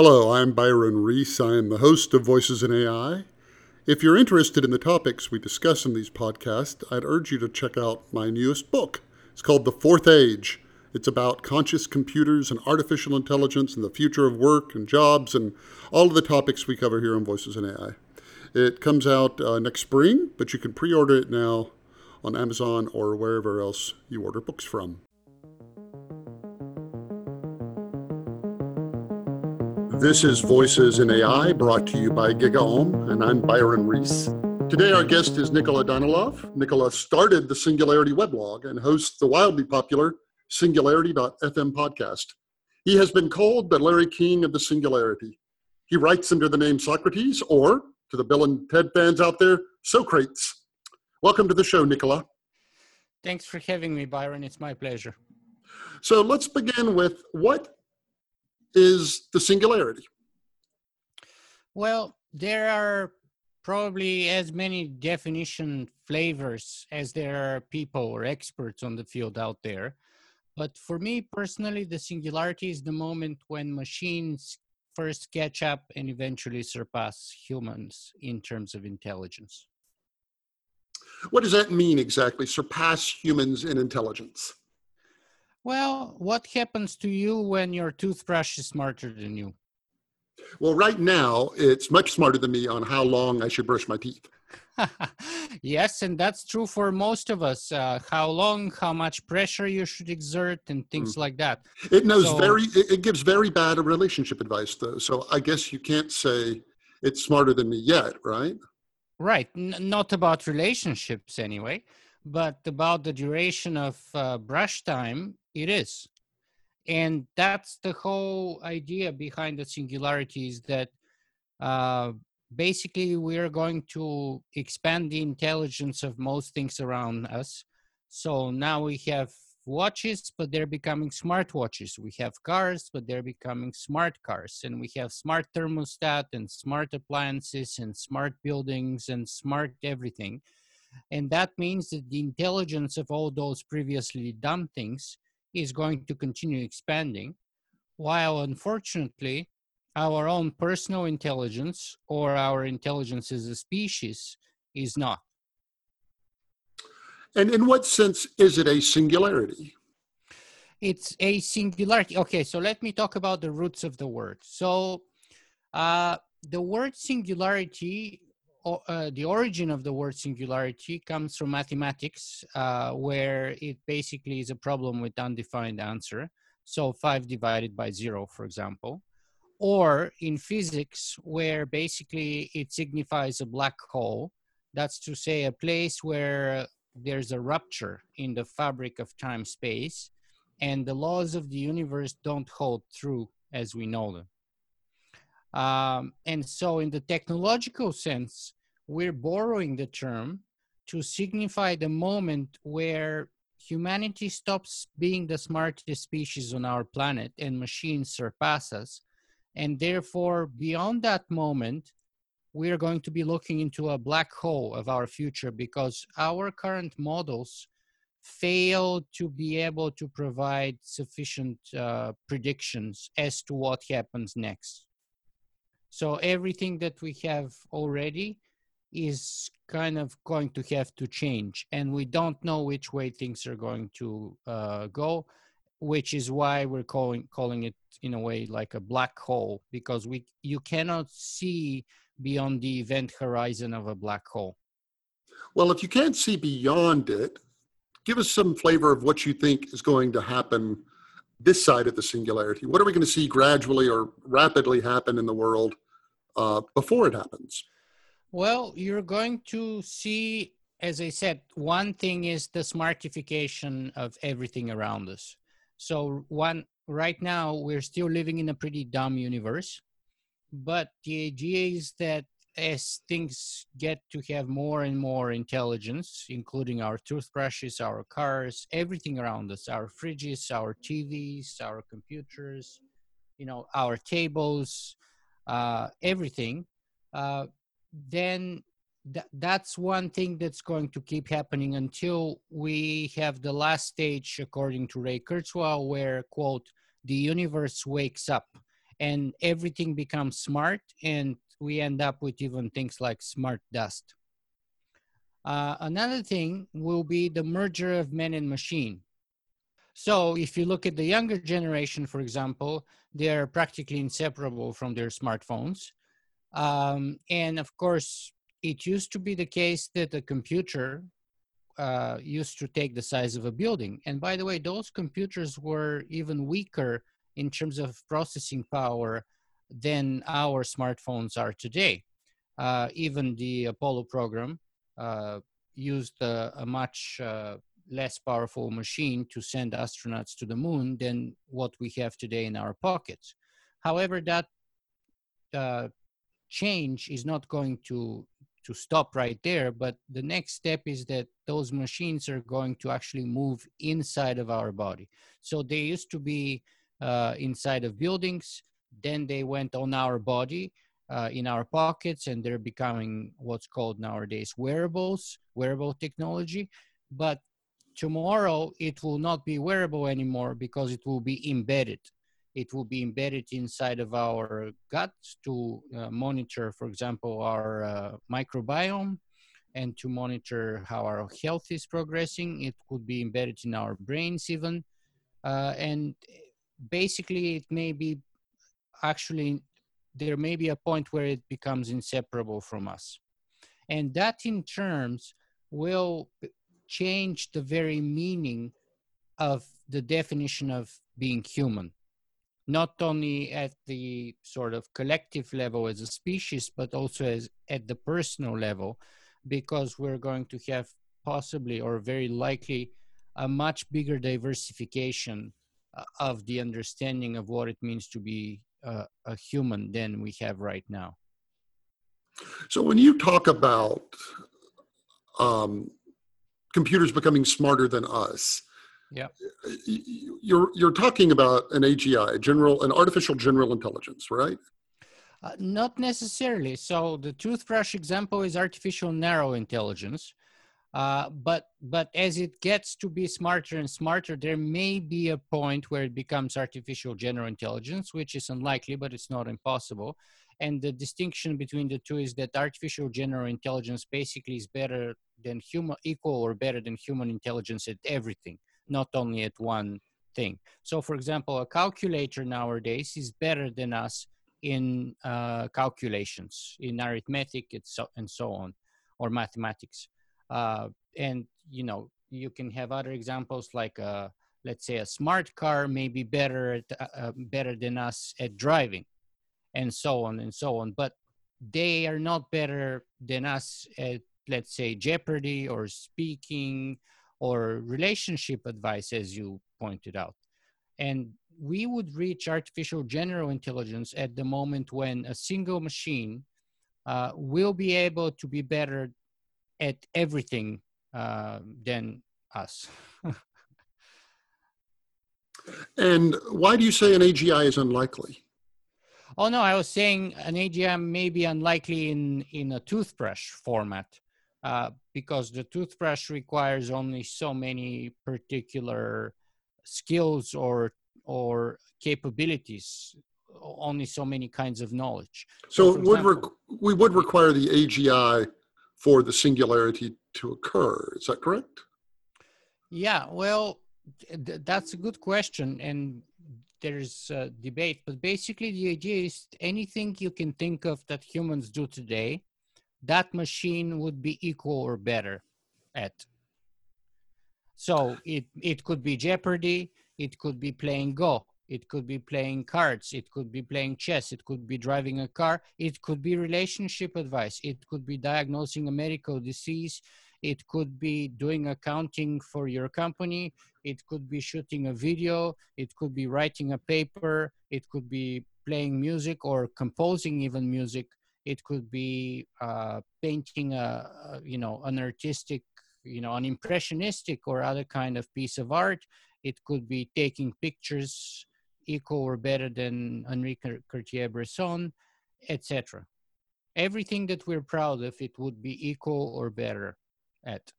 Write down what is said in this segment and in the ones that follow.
Hello, I'm Byron Reese. I am the host of Voices in AI. If you're interested in the topics we discuss in these podcasts, I'd urge you to check out my newest book. It's called The Fourth Age. It's about conscious computers and artificial intelligence and the future of work and jobs and all of the topics we cover here on Voices in AI. It comes out uh, next spring, but you can pre order it now on Amazon or wherever else you order books from. This is Voices in AI, brought to you by GigaOM, and I'm Byron Reese. Today, our guest is Nikola Danaylov. Nikola started the Singularity weblog and hosts the wildly popular Singularity.fm podcast. He has been called the Larry King of the Singularity. He writes under the name Socrates, or, to the Bill and Ted fans out there, Socrates. Welcome to the show, Nikola. Thanks for having me, Byron. It's my pleasure. So let's begin with what is the singularity? Well, there are probably as many definition flavors as there are people or experts on the field out there. But for me personally, the singularity is the moment when machines first catch up and eventually surpass humans in terms of intelligence. What does that mean exactly? Surpass humans in intelligence? Well, what happens to you when your toothbrush is smarter than you? Well, right now, it's much smarter than me on how long I should brush my teeth. yes, and that's true for most of us. Uh, how long, how much pressure you should exert, and things mm. like that. It knows so, very. It gives very bad relationship advice, though. So I guess you can't say it's smarter than me yet, right? Right. N- not about relationships, anyway, but about the duration of uh, brush time. It is, and that's the whole idea behind the singularity. Is that uh, basically we are going to expand the intelligence of most things around us. So now we have watches, but they're becoming smart watches. We have cars, but they're becoming smart cars. And we have smart thermostat and smart appliances and smart buildings and smart everything. And that means that the intelligence of all those previously dumb things is going to continue expanding, while unfortunately, our own personal intelligence or our intelligence as a species is not. And in what sense is it a singularity? It's a singularity. Okay, so let me talk about the roots of the word. So, uh, the word singularity, uh, the origin of the word singularity comes from mathematics, uh, where it basically is a problem with undefined answer. So, five divided by zero, for example. Or in physics where basically it signifies a black hole. That's to say a place where there's a rupture in the fabric of time space and the laws of the universe don't hold true as we know them um, and so in the technological sense we're borrowing the term to signify the moment where humanity stops being the smartest species on our planet and machines surpass us and therefore, beyond that moment, we are going to be looking into a black hole of our future because our current models fail to be able to provide sufficient uh, predictions as to what happens next. So everything that we have already is kind of going to have to change, and we don't know which way things are going to uh, go which is why we're calling calling it in a way like a black hole because we you cannot see beyond the event horizon of a black hole. Well if you can't see beyond it give us some flavor of what you think is going to happen this side of the singularity? What are we going to see gradually or rapidly happen in the world uh, before it happens? Well you're going to see as i said one thing is the smartification of everything around us. So one right now we're still living in a pretty dumb universe, but the idea is that as things get to have more and more intelligence, including our toothbrushes, our cars, everything around us, our fridges, our TVs, our computers, you know, our tables, uh, everything, uh, then th- that's one thing that's going to keep happening until we have the last stage, according to Ray Kurzweil, where, quote, the universe wakes up and everything becomes smart, and we end up with even things like smart dust. Uh, another thing will be the merger of man and machine. So if you look at the younger generation, for example, they're practically inseparable from their smartphones. Um, and of course, it used to be the case that a computer uh, used to take the size of a building. And by the way, those computers were even weaker in terms of processing power than our smartphones are today. Uh, even the Apollo program uh, used a, a much uh, less powerful machine to send astronauts to the moon than what we have today in our pockets. However, that uh, change is not going to to stop right there but the next step is that those machines are going to actually move inside of our body so they used to be uh, inside of buildings then they went on our body uh, in our pockets and they're becoming what's called nowadays wearables wearable technology. But tomorrow it will not be wearable anymore because it will be embedded. It will be embedded inside of our gut to uh, monitor for example our uh, microbiome and to monitor how our health is progressing. It could be embedded in our brains even. Uh, and basically it may be actually there may be a point where it becomes inseparable from us. And that in terms will change the very meaning of the definition of being human, not only at the sort of collective level as a species, but also as at the personal level, because we're going to have possibly or very likely a much bigger diversification uh, of the understanding of what it means to be uh, a human than we have right now. So when you talk about um, computers becoming smarter than us, yeah, you're you're talking about an AGI, general, an artificial general intelligence, right? Uh, not necessarily. So the toothbrush example is artificial narrow intelligence. Uh, but but as it gets to be smarter and smarter, there may be a point where it becomes artificial general intelligence, which is unlikely, but it's not impossible. And the distinction between the two is that artificial general intelligence basically is better than human, equal or better than human intelligence at everything, not only at one thing. So, for example, a calculator nowadays is better than us in uh, calculations, in arithmetic, and so, and so on, or mathematics. Uh, and you know, you can have other examples like, uh, let's say, a smart car may be better at, uh, uh, better than us at driving, and so on and so on. But they are not better than us at, let's say, Jeopardy or speaking or relationship advice, as you pointed out. And we would reach artificial general intelligence at the moment when a single machine uh, will be able to be better at everything uh, than us. and why do you say an AGI is unlikely? Oh no, I was saying an AGI may be unlikely in in a toothbrush format uh, because the toothbrush requires only so many particular skills or or capabilities, only so many kinds of knowledge. So, so would example, we would require the AGI for the singularity to occur. Is that correct? Yeah, well, th- that's a good question. And there's a debate, but basically, the idea is anything you can think of that humans do today, that machine would be equal or better at. So it, it could be Jeopardy, it could be playing Go, it could be playing cards it could be playing chess it could be driving a car it could be relationship advice it could be diagnosing a medical disease it could be doing accounting for your company it could be shooting a video it could be writing a paper it could be playing music or composing even music it could be uh, painting a, you know an artistic you know an impressionistic or other kind of piece of art it could be taking pictures equal or better than Henri Cartier-Bresson, etc. Everything that we're proud of, it would be equal or better at.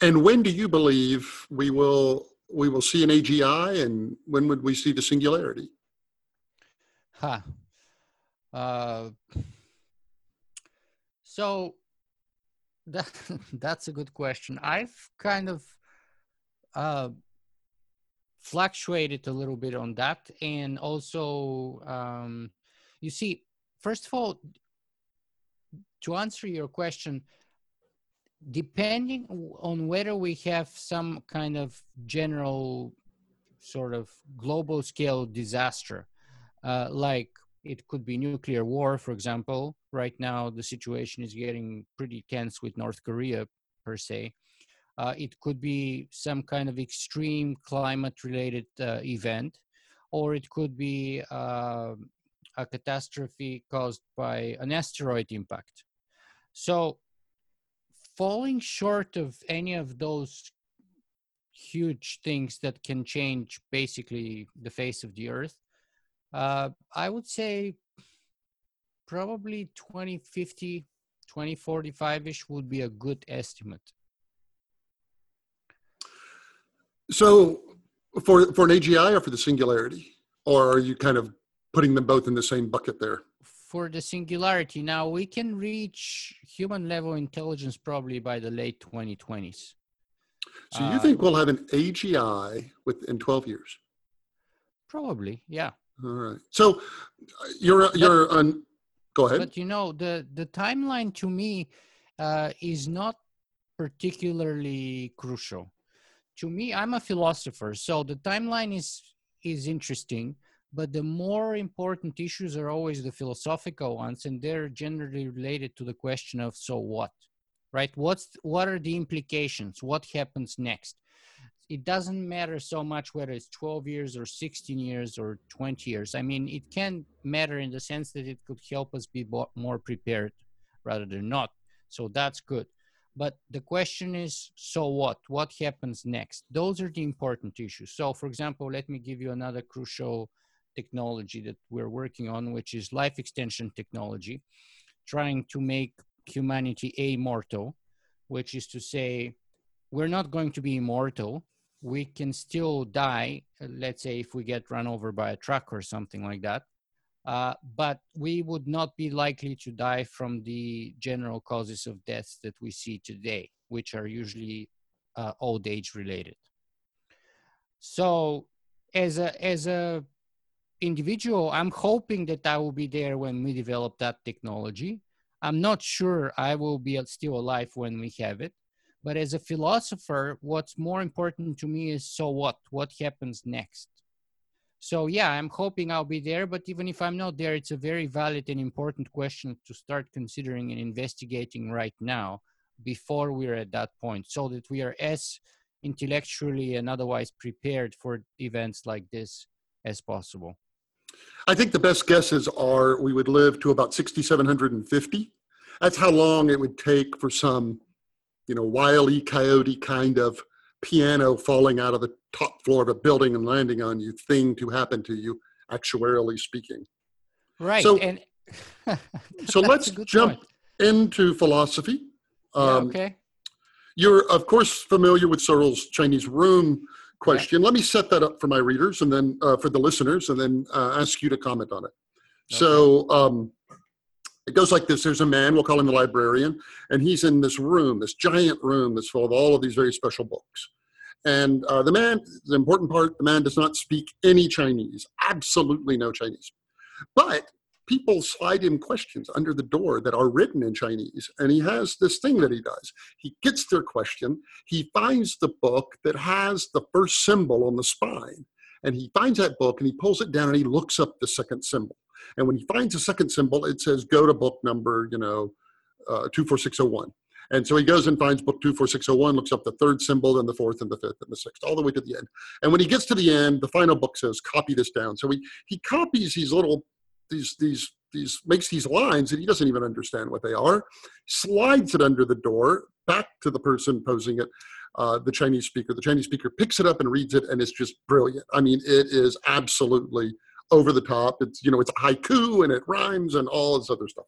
And when do you believe we will we will see an AGI, and when would we see the singularity? huh. Uh, so that that's a good question. I've kind of uh, fluctuated a little bit on that, and also, um, you see, first of all, to answer your question, depending on whether we have some kind of general sort of global scale disaster, uh, like it could be nuclear war, for example. Right now, the situation is getting pretty tense with North Korea, per se. Uh, it could be some kind of extreme climate related uh, event, or it could be uh, a catastrophe caused by an asteroid impact. So, falling short of any of those huge things that can change basically the face of the earth, uh, I would say probably 2050, 2045 ish would be a good estimate. So, for for an AGI or for the singularity, or are you kind of putting them both in the same bucket there? For the singularity, now we can reach human level intelligence probably by the late 2020s. So you uh, think we'll have an AGI within 12 years? Probably, yeah. All right. So uh, you're you're on. Go ahead. But you know the the timeline to me uh, is not particularly crucial. To me, I'm a philosopher, so the timeline is is interesting. But the more important issues are always the philosophical ones, and they're generally related to the question of so what, right? What's what are the implications? What happens next? it doesn't matter so much whether it's 12 years or 16 years or 20 years. I mean, it can matter in the sense that it could help us be more prepared rather than not. So that's good. But the question is so what? What happens next? Those are the important issues. So, for example, let me give you another crucial technology that we're working on, which is life extension technology, trying to make humanity immortal, which is to say, we're not going to be immortal we can still die, let's say if we get run over by a truck or something like that, uh, but we would not be likely to die from the general causes of death that we see today, which are usually uh, old age related. So as a, as a individual, I'm hoping that I will be there when we develop that technology. I'm not sure I will be still alive when we have it, but as a philosopher, what's more important to me is so what? What happens next? So, yeah, I'm hoping I'll be there. But even if I'm not there, it's a very valid and important question to start considering and investigating right now before we're at that point so that we are as intellectually and otherwise prepared for events like this as possible. I think the best guesses are we would live to about 6,750. That's how long it would take for some you know, wily coyote kind of piano falling out of the top floor of a building and landing on you thing to happen to you, actuarially speaking. Right. So, and so let's jump point. into philosophy. Um, yeah, okay. You're, of course, familiar with Searle's Chinese room question. Let me set that up for my readers and then uh, for the listeners, and then uh, ask you to comment on it. Okay. So, um, it goes like this. There's a man we'll call him the librarian and he's in this room this giant room that's full of all of these very special books. And uh, the man the important part the man does not speak any chinese absolutely no chinese. But people slide him questions under the door that are written in chinese and he has this thing that he does. He gets their question he finds the book that has the first symbol on the spine and he finds that book and he pulls it down and he looks up the second symbol and when he finds a second symbol, it says go to book number, you know, uh, 24601. And so he goes and finds book 24601, looks up the third symbol, then the fourth and the fifth and the sixth, all the way to the end. And when he gets to the end, the final book says, copy this down. So he, he copies these little, these, these, these, makes these lines that he doesn't even understand what they are, slides it under the door back to the person posing it, uh, the Chinese speaker. The Chinese speaker picks it up and reads it, and it's just brilliant. I mean, it is absolutely over the top. It's you know it's a haiku and it rhymes and all this other stuff.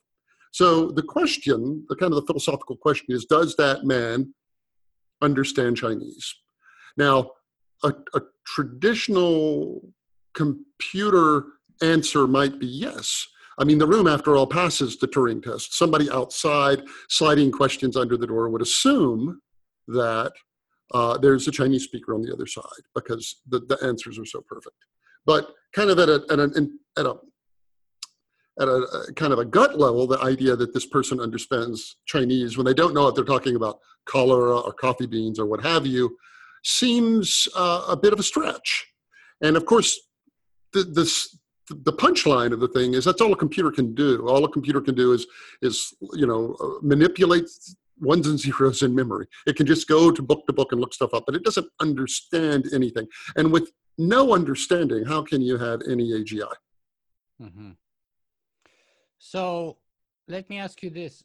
So the question, the kind of the philosophical question is, does that man understand Chinese? Now, a, a traditional computer answer might be yes. I mean, the room, after all, passes the Turing test. Somebody outside sliding questions under the door would assume that uh, there's a Chinese speaker on the other side because the, the answers are so perfect. But kind of at a, at a, at a at a, a, kind of a gut level, the idea that this person understands Chinese when they don't know if they're talking about cholera or coffee beans or what have you seems uh, a bit of a stretch. And of course, the, this the punchline of the thing is that's all a computer can do. All a computer can do is is you know uh, manipulate ones and zeros in memory. It can just go to book to book and look stuff up, but it doesn't understand anything. And with no understanding, how can you have any AGI? Mm-hmm. So let me ask you this.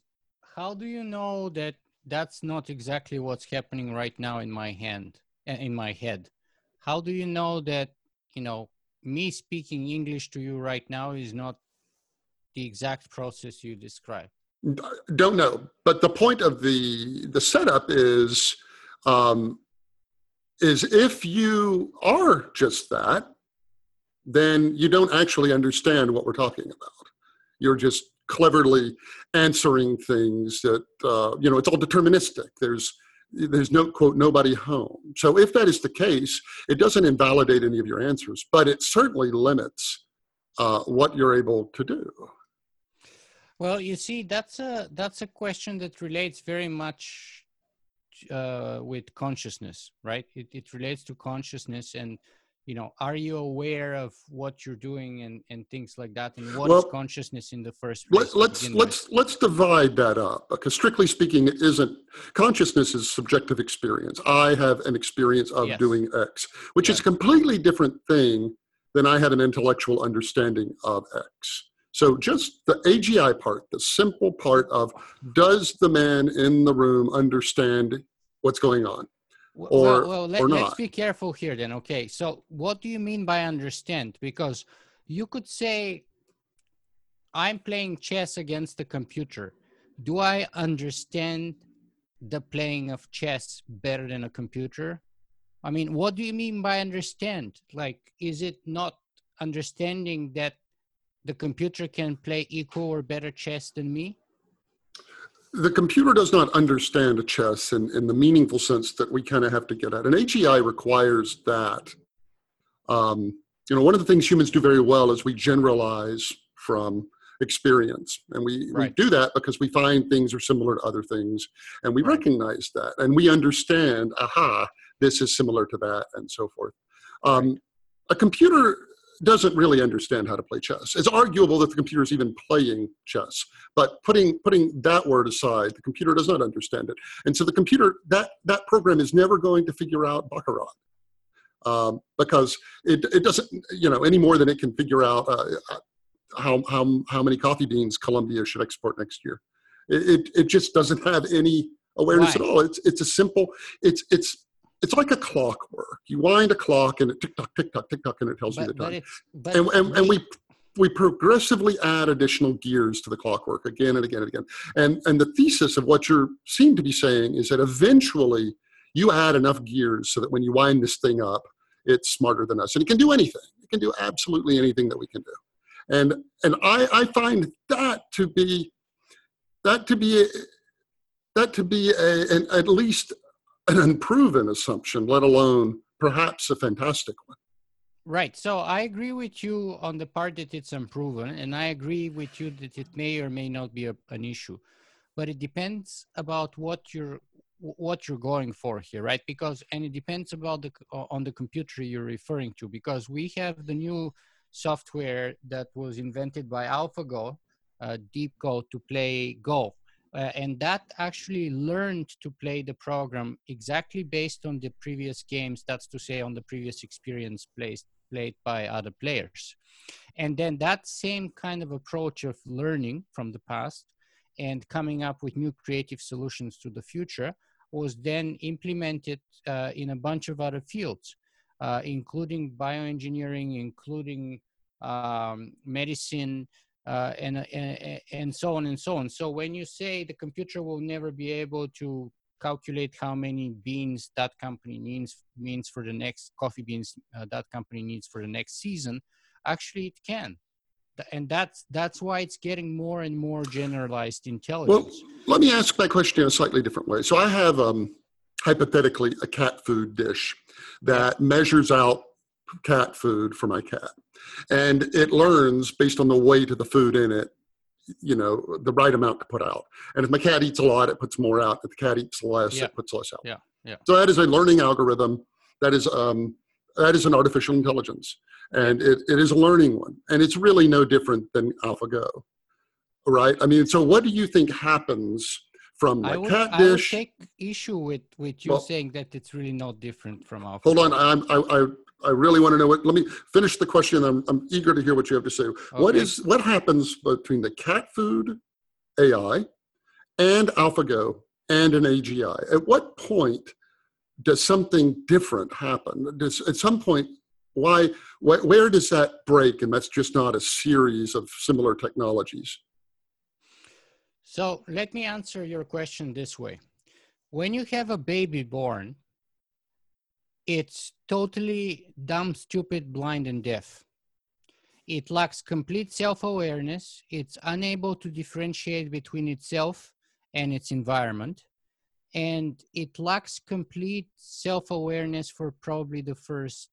How do you know that that's not exactly what's happening right now in my hand, eh, in my head? How do you know that, you know, me speaking English to you right now is not the exact process you describe? Don't know. But the point of the the setup is um, is if you are just that, then you don't actually understand what we're talking about. You're just cleverly answering things that uh, you know it's all deterministic. There's there's no quote nobody home. So if that is the case it doesn't invalidate any of your answers but it certainly limits uh, what you're able to do. Well you see that's a that's a question that relates very much uh, with consciousness right it, it relates to consciousness and you know are you aware of what you're doing and, and things like that and what well, is consciousness in the first place let, us let's with? let's divide that up because strictly speaking it isn't consciousness is subjective experience i have an experience of yes. doing x which yes. is a completely different thing than i have an intellectual understanding of x so just the agi part the simple part of does the man in the room understand what's going on? Or, well, well let, or let's be careful here then okay? So what do you mean by understand? Because you could say i'm playing chess against the computer. Do i understand the playing of chess better than a computer? I mean what do you mean by understand? Like is it not understanding that the computer can play equal or better chess than me the computer does not understand chess in, in the meaningful sense that we kind of have to get at. And AGI requires that. Um, you know, one of the things humans do very well is we generalize from experience. And we, right. we do that because we find things are similar to other things and we right. recognize that and we understand, aha, this is similar to that and so forth. Um, right. A computer doesn't really understand how to play chess. It's arguable that the computer is even playing chess, but putting putting that word aside, the computer does not understand it, and so the computer that that program is never going to figure out baccarat. Um, because it, it doesn't, you know, any more than it can figure out uh, uh how, how, how many coffee beans Colombia should export next year. It, it, it just doesn't have any awareness at all. It's, it's a simple, it's, it's it's like a clockwork. You wind a clock and it tick tock, tick tock, tick tock, and it tells but, you the time. But and, and, and we we progressively add additional gears to the clockwork again and again and again. And and the thesis of what you seem to be saying is that eventually you add enough gears so that when you wind this thing up, it's smarter than us, and it can do anything. It can do absolutely anything that we can do. And and I I find that to be that to be that to be a, an, at least an unproven assumption, let alone perhaps a fantastic one. Right. So I agree with you on the part that it's unproven, and I agree with you that it may or may not be a, an issue, but it depends about what you're what you're going for here, right? Because and it depends about the on the computer you're referring to, because we have the new software that was invented by AlphaGo, uh, DeepGo, to play Go, uh, and that actually learned to play the program exactly based on the previous games that's to say on the previous experience placed, played by other players. And then that same kind of approach of learning from the past and coming up with new creative solutions to the future was then implemented uh, in a bunch of other fields uh, including bioengineering including um, medicine uh, and, and, and so on and so on. So when you say the computer will never be able to calculate how many beans that company needs means for the next coffee beans uh, that company needs for the next season, actually it can. and that's that's why it's getting more and more generalized intelligence. Well, let me ask that question in a slightly different way. So I have um, hypothetically a cat food dish that measures out cat food for my cat, and it learns based on the weight of the food in it you know the right amount to put out. And if my cat eats a lot it puts more out. If the cat eats less Yeah. it puts less out. Yeah, yeah. so that is a learning algorithm. That is um, that is an artificial intelligence. And it, it is a learning one. And it's really no different than alphago. Right? I mean so what do you think happens from I would, cat I would dish take issue with with you Well- saying that it's really not different from our. hold on. I'm, I, I really want to know what. Let me finish the question. I'm, I'm eager to hear what you have to say. What Okay. is what happens between the cat food AI and AlphaGo and an AGI? At what point does something different happen? Does at some point why wh- where does that break? And that's just not a series of similar technologies. So let me answer your question this way. When you have a baby born, it's totally dumb, stupid, blind, and deaf. It lacks complete self awareness. It's unable to differentiate between itself and its environment. And it lacks complete self awareness for probably the first,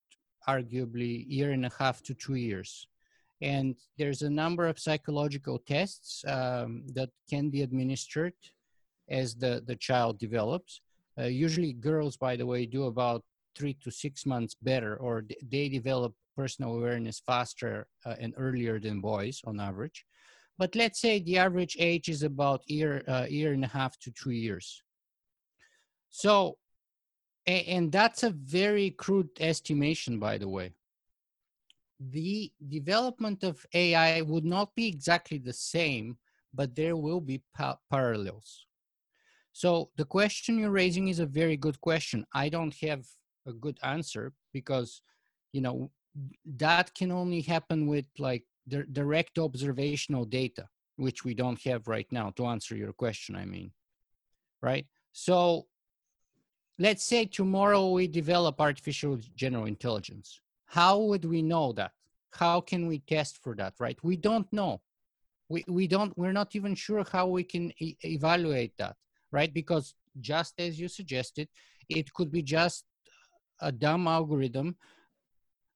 arguably, year and a half to two years and there's a number of psychological tests um, that can be administered as the, the child develops. Uh, usually, girls, by the way, do about three to six months better, or they develop personal awareness faster uh, and earlier than boys on average. But let's say the average age is about year, uh, year and a half to two years. So, and that's a very crude estimation, by the way the development of AI would not be exactly the same, but there will be pa- parallels. So the question you're raising is a very good question. I don't have a good answer because, you know, that can only happen with like di- direct observational data, which we don't have right now. To answer your question, I mean, right? So let's say tomorrow we develop artificial general intelligence how would we know that how can we test for that right we don't know we, we don't we're not even sure how we can e- evaluate that right because just as you suggested it could be just a dumb algorithm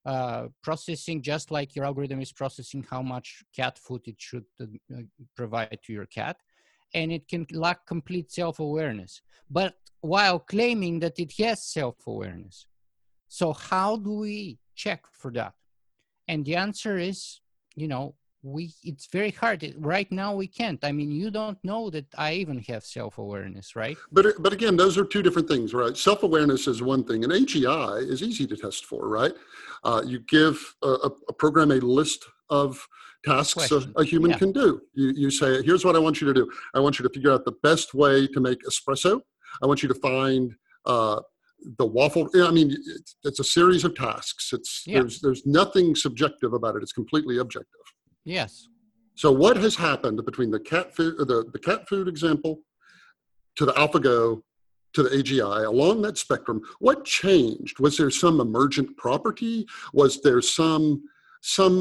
uh, processing just like your algorithm is processing how much cat food it should uh, provide to your cat and it can lack complete self-awareness. But while claiming that it has self-awareness. So how do we check for that? And the answer is you know we it's very hard right now we can't i mean you don't know that i even have self-awareness right But but again, those are two different things, right? Self awareness is one thing, and AGI is easy to test for, right? Uh, you give a, a, program a list of tasks a, a human Yeah. can do. You you say, here's what I want you to do. I want you to figure out the best way to make espresso. I want you to find uh, the waffle. yeah, I mean, it's, it's a series of tasks. It's Yeah. there's there's nothing subjective about it. It's completely objective. Yes So what has happened between the cat food, uh, the, the cat food example to the AlphaGo to the AGI along that spectrum? What changed? Was there some emergent property? Was there some some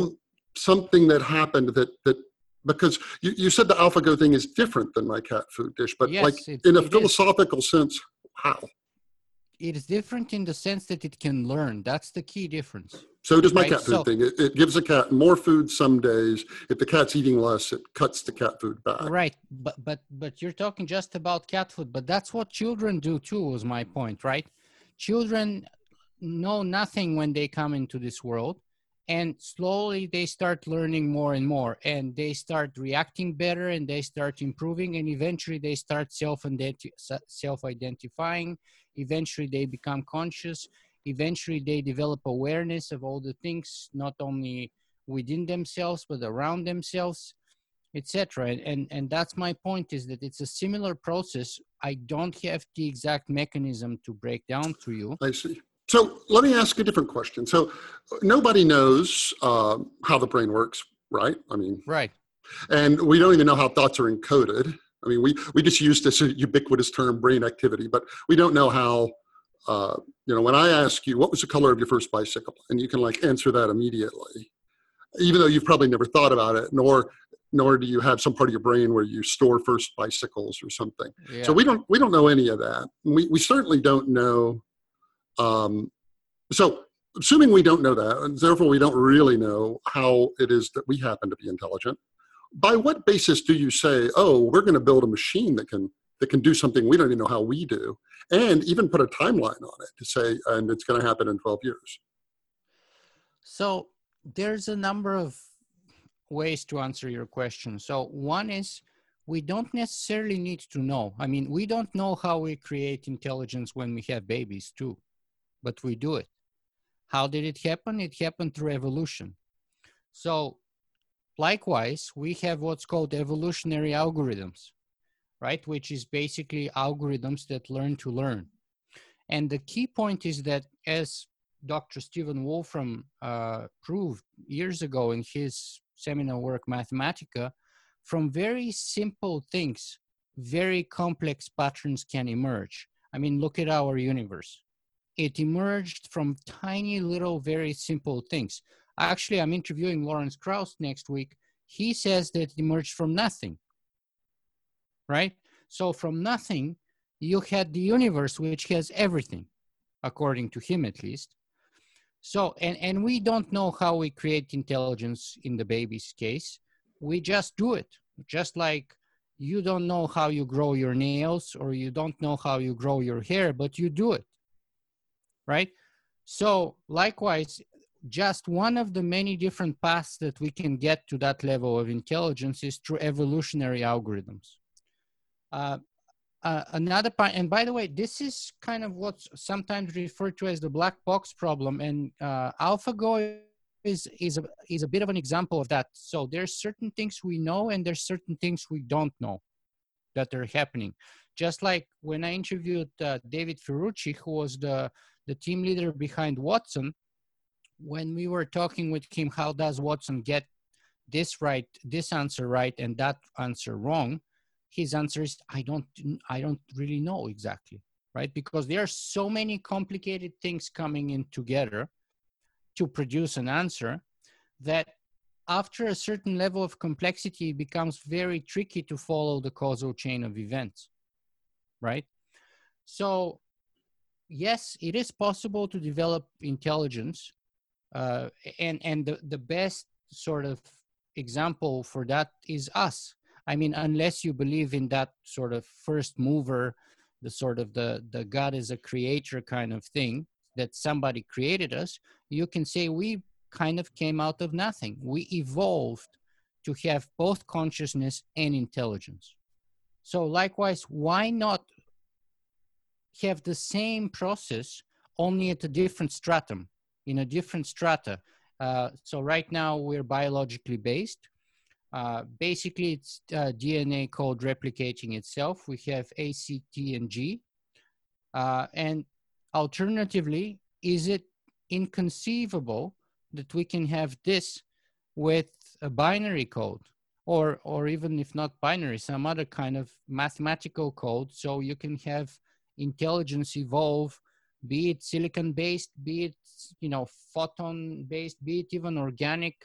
something that happened that that because you, you said the AlphaGo thing is different than my cat food dish, but Yes, like in a it is. philosophical sense, how? It is different in the sense that it can learn. That's the key difference. So does my Right, cat food so- thing. It, it gives a cat more food some days. If the cat's eating less, it cuts the cat food back. right. But but but you're talking just about cat food. But that's what children do too was my point right? Children know nothing when they come into this world and slowly they start learning more and more and they start reacting better and they start improving and eventually they start self self identifying eventually they become conscious. Eventually they develop awareness of all the things not only within themselves but around themselves etc and, and and that's my point is that it's a similar process. I don't have the exact mechanism to break down to you. I see. So let me ask a different question. So nobody knows uh, how the brain works, right? I mean, right and we don't even know how thoughts are encoded. I mean, we we just use this ubiquitous term, brain activity, but we don't know how. Uh, you know, when I ask you what was the color of your first bicycle, and you can like answer that immediately, even though you've probably never thought about it, nor nor do you have some part of your brain where you store first bicycles or something. Yeah. So we don't we don't know any of that. We we certainly don't know. Um, so assuming we don't know that, and therefore we don't really know how it is that we happen to be intelligent. By what basis do you say, "Oh, we're going to build a machine that can that can do something we don't even know how we do," and even put a timeline on it to say, and it's going to happen in 12 years? So there's a number of ways to answer your question. So one is we don't necessarily need to know. I mean, we don't know how we create intelligence when we have babies too, but we do it. How did it happen? It happened through evolution. So likewise, we have what's called evolutionary algorithms, right? Which is basically algorithms that learn to learn. And the key point is that as Dr. Stephen Wolfram uh, proved years ago in his seminal work Mathematica, from very simple things, very complex patterns can emerge. I mean, look at our universe. It emerged from tiny little, very simple things. Actually, I'm interviewing Lawrence Krauss next week. He says that it emerged from nothing, right? So, from nothing, you had the universe, which has everything, according to him at least. So, and, and we don't know how we create intelligence in the baby's case. We just do it. Just like you don't know how you grow your nails or you don't know how you grow your hair, but you do it. Right? So, likewise, just one of the many different paths that we can get to that level of intelligence is through evolutionary algorithms. Uh, uh, another part, and by the way, this is kind of what's sometimes referred to as the black box problem, and uh, AlphaGo is is a, is a bit of an example of that. So there's certain things we know, and there's certain things we don't know that are happening. Just like when I interviewed uh, David Ferrucci, who was the the team leader behind Watson, when we were talking with him, how does Watson get this right, this answer right, and that answer wrong? his answer is i don't i don't really know exactly right because there are so many complicated things coming in together to produce an answer that after a certain level of complexity it becomes very tricky to follow the causal chain of events right so yes it is possible to develop intelligence uh, and and the, the best sort of example for that is us I mean, unless you believe in that sort of first mover, the sort of the, the God is a creator kind of thing, that somebody created us, you can say we kind of came out of nothing. We evolved to have both consciousness and intelligence. So, likewise, why not have the same process only at a different stratum, in a different strata? Uh, so, right now we're biologically based. Uh, basically, it's uh, DNA code replicating itself. We have A, C, T, and G. Uh, and alternatively, is it inconceivable that we can have this with a binary code? Or, or even if not binary, some other kind of mathematical code. So you can have intelligence evolve, be it silicon based, be it you know photon based, be it even organic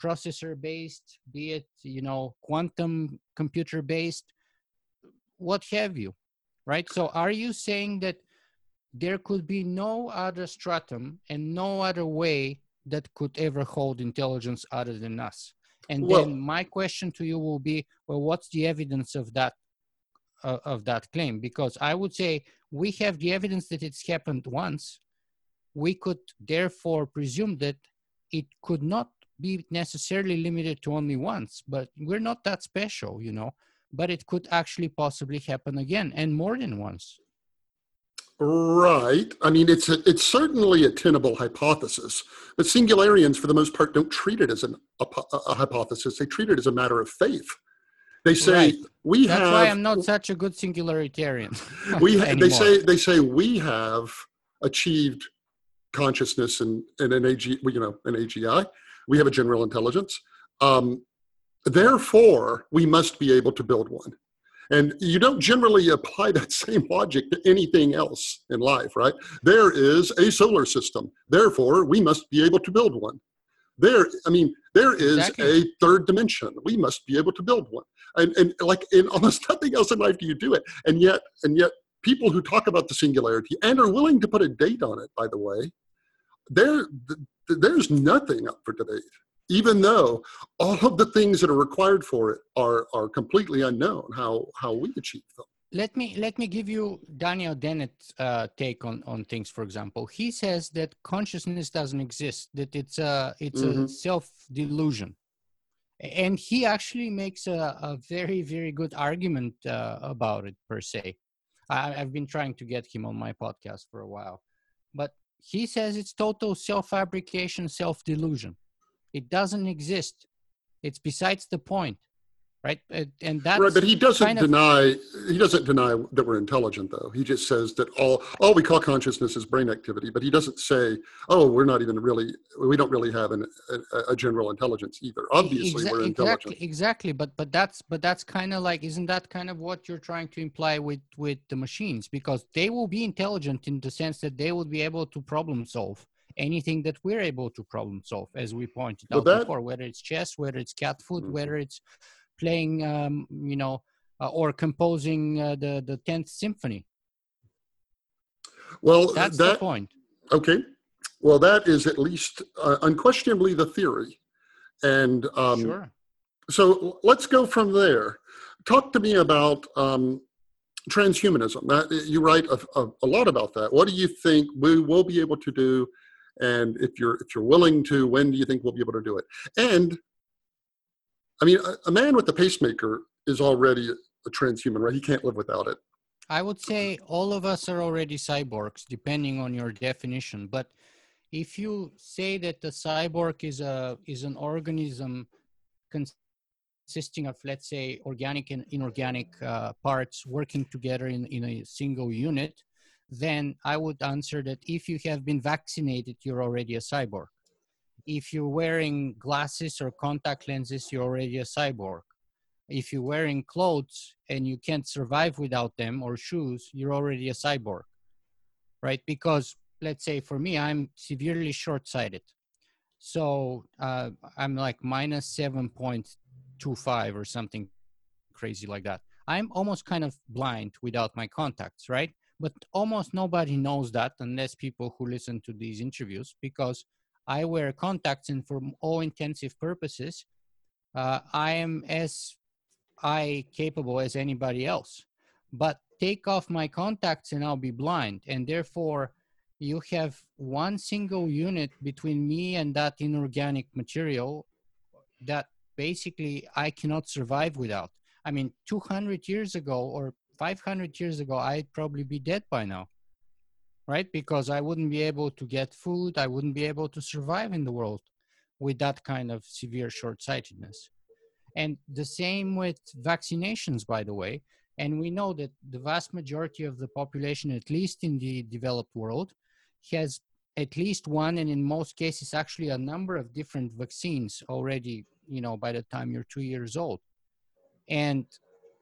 processor based, be it, you know, quantum computer based, what have you, right? So are you saying that there could be no other stratum and no other way that could ever hold intelligence other than us? And well, then my question to you will be, well, what's the evidence of that uh, of that claim? Because I would say we have the evidence that it's happened once. We could therefore presume that it could not be necessarily limited to only once, but we're not that special, you know. But it could actually possibly happen again and more than once. Right. I mean, it's a, it's certainly a tenable hypothesis, but singularians, for the most part, don't treat it as an, a, a hypothesis. They treat it as a matter of faith. They say right. we That's have. That's why I'm not such a good singularitarian. we they say they say we have achieved consciousness and in, in an AG, you know, an AGI, we have a general intelligence. Um, therefore, we must be able to build one. And you don't generally apply that same logic to anything else in life, right? There is a solar system. Therefore, we must be able to build one. there i mean there is Exactly. a third dimension we must be able to build one and, and like in almost nothing else in life do you do it and yet and yet people who talk about the singularity and are willing to put a date on it by the way there th- th- there's nothing up for debate even though all of the things that are required for it are are completely unknown how how we achieve them let me let me give you Daniel Dennett's uh, take on on things. For example, he says that consciousness doesn't exist; that it's a it's a Mhm. self delusion, and he actually makes a, a very very good argument uh, about it per se. I, I've been trying to get him on my podcast for a while, but he says it's total self fabrication, self delusion. It doesn't exist. It's besides the point, right? And that's right but he doesn't kind of- deny he doesn't deny that we're intelligent though he just says that all all we call consciousness is brain activity but he doesn't say oh we're not even really we don't really have an, a, a general intelligence either obviously Exa- we're intelligent exactly exactly but but that's but that's kind of like isn't that kind of what you're trying to imply with with the machines because they will be intelligent in the sense that they will be able to problem solve anything that we're able to problem solve as we pointed Well, out that- before whether it's chess whether it's cat food Mhm. whether it's playing um you know uh, or composing uh, the the 10th symphony well that's the that point okay well that is at least uh, unquestionably the theory and um, sure so let's go from there. Talk to me about um, transhumanism. That, you write a, a, a lot about that. What do you think we will be able to do? And if you're if you're willing to, when do you think we'll be able to do it? And I mean, a, a man with a pacemaker is already a transhuman, right? He can't live without it. I would say all of us are already cyborgs, depending on your definition. But if you say that the cyborg is a is an organism consisting of, let's say, organic and inorganic uh, parts working together in, in a single unit, then I would answer that if you have been vaccinated, you're already a cyborg. If you're wearing glasses or contact lenses, you're already a cyborg if you're wearing clothes and you can't survive without them or shoes, you're already a cyborg, right? Because let's say for me, I'm severely short-sighted. So uh, I'm like minus 7.25 or something crazy like that. I'm almost kind of blind without my contacts, right? But almost nobody knows that unless people who listen to these interviews because I wear contacts and for all intensive purposes, uh, I am as eye capable as anybody else. But take off my contacts and I'll be blind. And therefore, you have one single unit between me and that inorganic material that basically I cannot survive without. I mean, 200 years ago or 500 years ago, I'd probably be dead by now, right? Because I wouldn't be able to get food, I wouldn't be able to survive in the world with that kind of severe short sightedness. And the same with vaccinations, by the way. And we know that the vast majority of the population, at least in the developed world, has at least one, and in most cases, actually a number of different vaccines already, you know, by the time you're two years old. And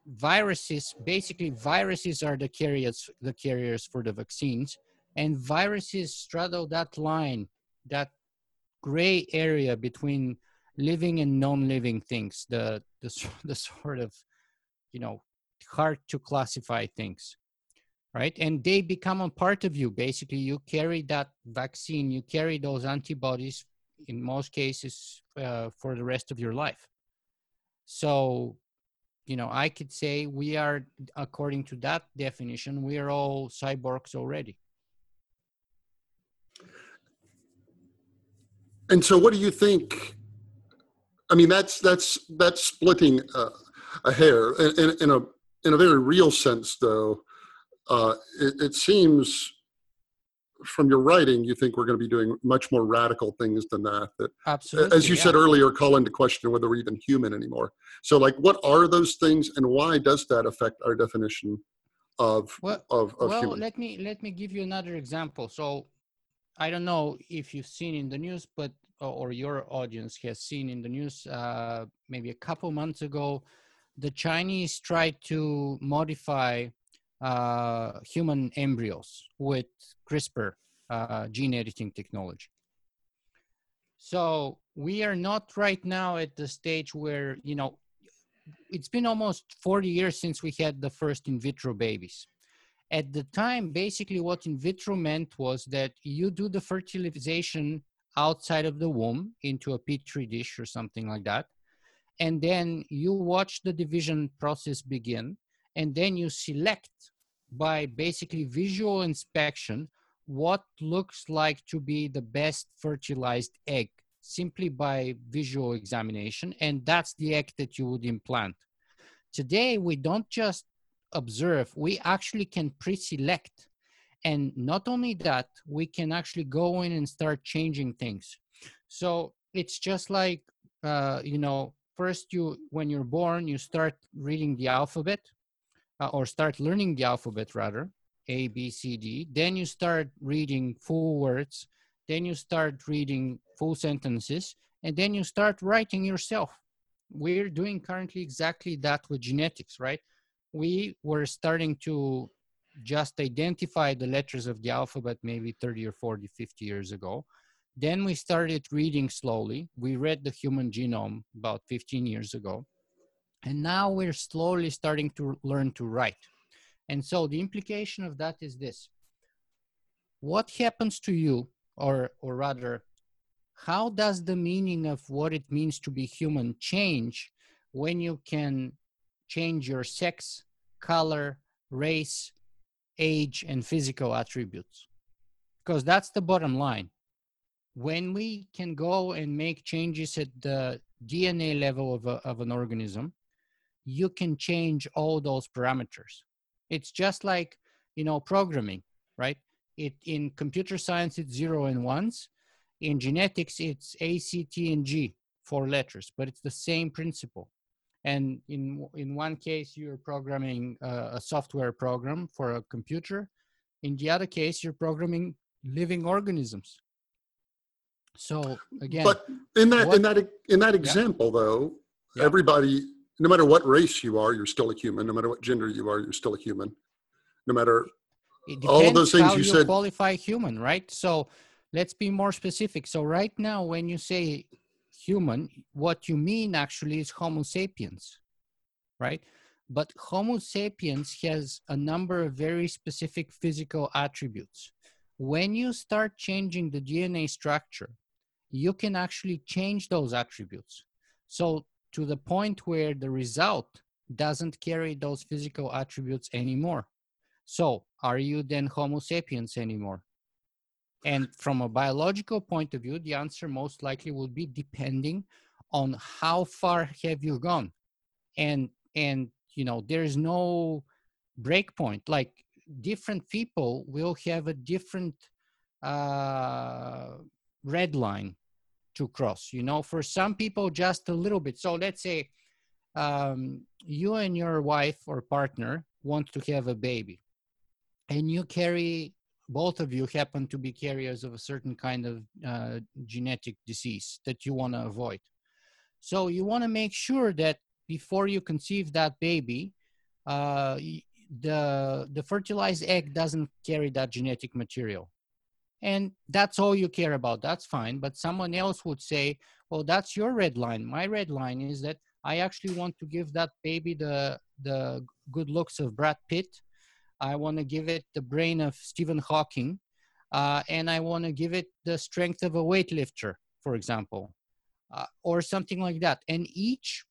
viruses, basically, viruses are the carriers, the carriers for the vaccines. And viruses straddle that line, that gray area between living and non-living things the, the the sort of you know hard to classify things right? And they become a part of you. Basically you carry that vaccine you carry those antibodies in most cases uh, for the rest of your life. So you know i could say we are according to that definition we are all cyborgs already And so, what do you think? I mean, that's that's that's splitting uh, a hair in, in, in a in a very real sense, though. Uh, it, it seems from your writing, you think we're going to be doing much more radical things than that. That, absolutely as you yeah. said earlier, call into question whether we're even human anymore. So, like, what are those things, and why does that affect our definition of well, of, of well human? let me let me give you another example so i don't know if you've seen in the news but or your audience has seen in the news uh, maybe a couple months ago the chinese tried to modify uh, human embryos with crispr uh, gene editing technology So we are not right now at the stage where, you know, it's been almost 40 years since we had the first in vitro babies. At the time, basically what in vitro meant was that you do the fertilization outside of the womb into a petri dish or something like that. And then you watch the division process begin. And then you select by basically visual inspection what looks like to be the best fertilized egg simply by visual examination. And that's the egg that you would implant. Today, we don't just observe, we actually can pre select and not only that, we can actually go in and start changing things. So it's just like, uh, you know, first you, when you're born, you start reading the alphabet uh, or start learning the alphabet rather, A, B, C, D. Then you start reading full words. Then you start reading full sentences. And then you start writing yourself. We're doing currently exactly that with genetics, right? We were starting to just identify the letters of the alphabet maybe 30 or 40, 50 years ago. Then we started reading slowly. We read the human genome about 15 years ago. And now we're slowly starting to learn to write. And so the implication of that is this. What happens to you, or, or rather, how does the meaning of what it means to be human change when you can change your sex, color, race, age, and physical attributes. Because that's the bottom line. When we can go and make changes at the DNA level of, a, of an organism, you can change all those parameters. It's just like, you know, programming, right? It, in computer science, it's zero and ones. In genetics, it's A, C, T, and G, four letters, but it's the same principle and in in one case you're programming a, a, software program for a computer. In the other case you're programming living organisms. So again but in that what, in that in that example yeah. though yeah. everybody no matter what race you are you're still a human. No matter what gender you are you're still a human. No matter all of those things you, you said qualify human right? So let's be more specific. So right now when you say human, what you mean actually is Homo sapiens, right? But Homo sapiens has a number of very specific physical attributes. When you start changing the DNA structure, you can actually change those attributes. So, to the point where the result doesn't carry those physical attributes anymore. So, are you then Homo sapiens anymore? And from a biological point of view, the answer most likely will be depending on how far have you gone. And and you know, there is no breakpoint. Like different people will have a different uh, red line to cross. You know, for some people, just a little bit. So let's say um, you and your wife or partner want to have a baby, and you carry both of you happen to be carriers of a certain kind of uh, genetic disease that you want to avoid. So you want to make sure that before you conceive that baby, uh, the the fertilized egg doesn't carry that genetic material, and that's all you care about. That's fine. But someone else would say, "Well, that's your red line. My red line is that I actually want to give that baby the the good looks of Brad Pitt." I want to give it the brain of Stephen Hawking, uh, and I want to give it the strength of a weightlifter, for example, uh, or something like that. And each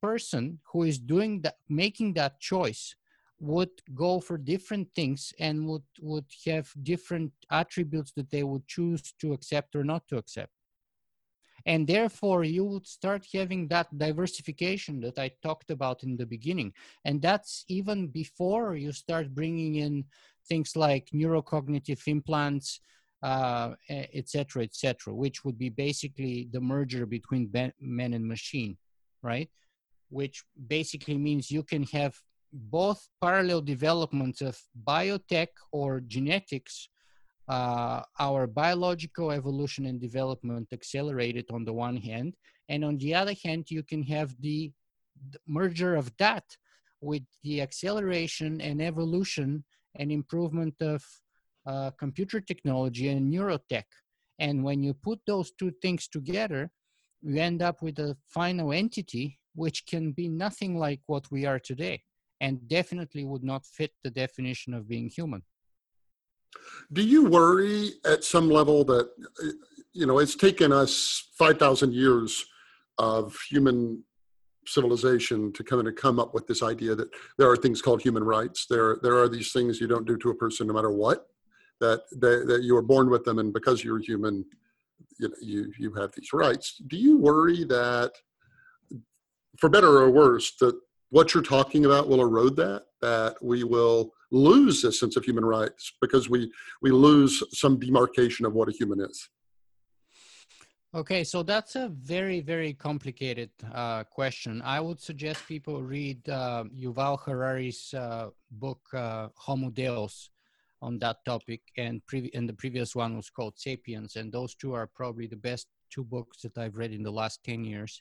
person who is doing that, making that choice, would go for different things and would would have different attributes that they would choose to accept or not to accept and therefore you would start having that diversification that i talked about in the beginning. And that's even before you start bringing in things like neurocognitive implants uh, etc etc which would be basically the merger between man and machine right? Which basically means you can have both parallel developments of biotech or genetics uh, our biological evolution and development accelerated on the one hand, and on the other hand, you can have the, the merger of that with the acceleration and evolution and improvement of uh, computer technology and neurotech. And when you put those two things together, you end up with a final entity which can be nothing like what we are today and definitely would not fit the definition of being human. Do you worry at some level that, you know, it's taken us 5,000 years of human civilization to kind of come up with this idea that there are things called human rights. There, there are these things you don't do to a person no matter what, that, that, that you are born with them and because you're human, you, know, you, you have these rights. Do you worry that, for better or worse, that what you're talking about will erode that, that we will lose this sense of human rights because we, we lose some demarcation of what a human is? Okay, so that's a very, very complicated uh, question. I would suggest people read uh, Yuval Harari's uh, book uh, Homo Deus on that topic, and, pre- and the previous one was called Sapiens, and those two are probably the best two books that I've read in the last 10 years.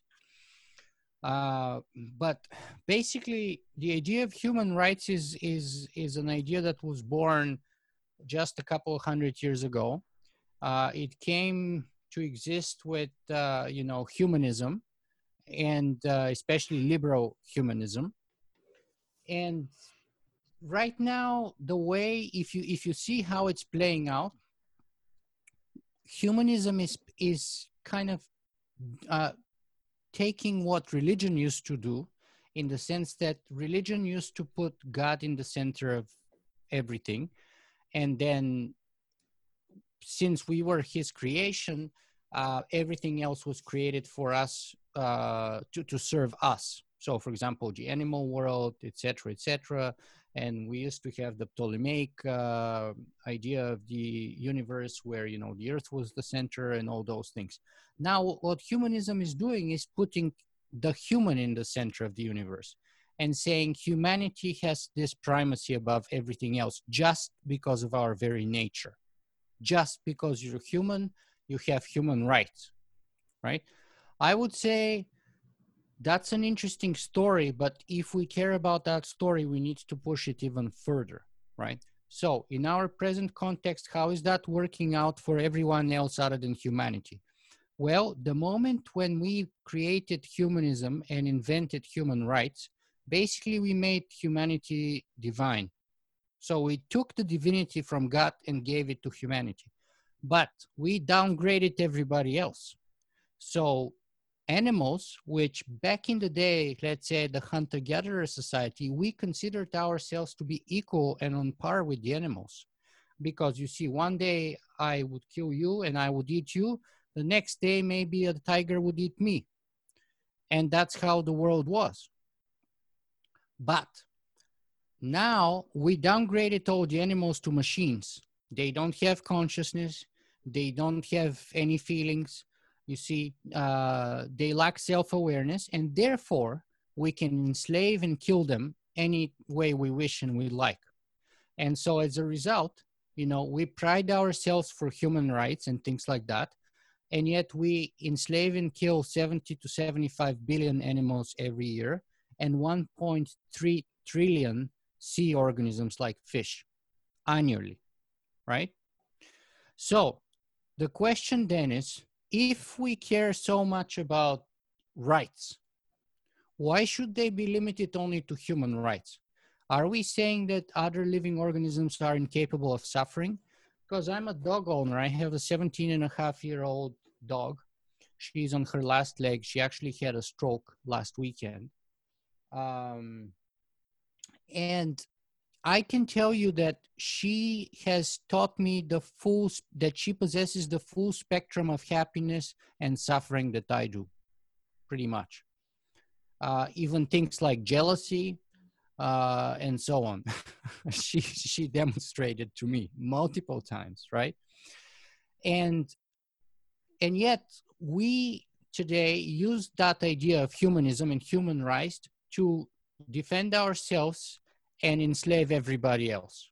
Uh, but basically, the idea of human rights is, is, is an idea that was born just a couple of hundred years ago. Uh, it came to exist with uh, you know humanism and uh, especially liberal humanism and right now the way if you if you see how it's playing out humanism is is kind of uh, taking what religion used to do in the sense that religion used to put god in the center of everything and then since we were his creation uh, everything else was created for us uh, to, to serve us. So, for example, the animal world, etc., etc. And we used to have the Ptolemaic uh, idea of the universe, where you know the Earth was the center, and all those things. Now, what humanism is doing is putting the human in the center of the universe and saying humanity has this primacy above everything else just because of our very nature. Just because you're human, you have human rights, right? I would say that's an interesting story, but if we care about that story, we need to push it even further, right? So, in our present context, how is that working out for everyone else other than humanity? Well, the moment when we created humanism and invented human rights, basically we made humanity divine. So we took the divinity from God and gave it to humanity but we downgraded everybody else. So animals, which back in the day, let's say the hunter-gatherer society, we considered ourselves to be equal and on par with the animals. Because you see, one day I would kill you and I would eat you. The next day, maybe a tiger would eat me. And that's how the world was. But now we downgraded all the animals to machines. They don't have consciousness they don't have any feelings you see uh, they lack self-awareness and therefore we can enslave and kill them any way we wish and we like. And so as a result you know we pride ourselves for human rights and things like that and yet we enslave and kill 70 to 75 billion animals every year and 1.3 trillion sea organisms like fish annually right? So the question then is if we care so much about rights, why should they be limited only to human rights? Are we saying that other living organisms are incapable of suffering? Because I'm a dog owner. I have a 17 and a half year old dog. She's on her last leg. She actually had a stroke last weekend. Um, and I can tell you that she has taught me the full that she possesses the full spectrum of happiness and suffering that I do, pretty much. Uh, even things like jealousy uh, and so on. she she demonstrated to me multiple times, right? And and yet we today use that idea of humanism and human rights to defend ourselves and enslave everybody else.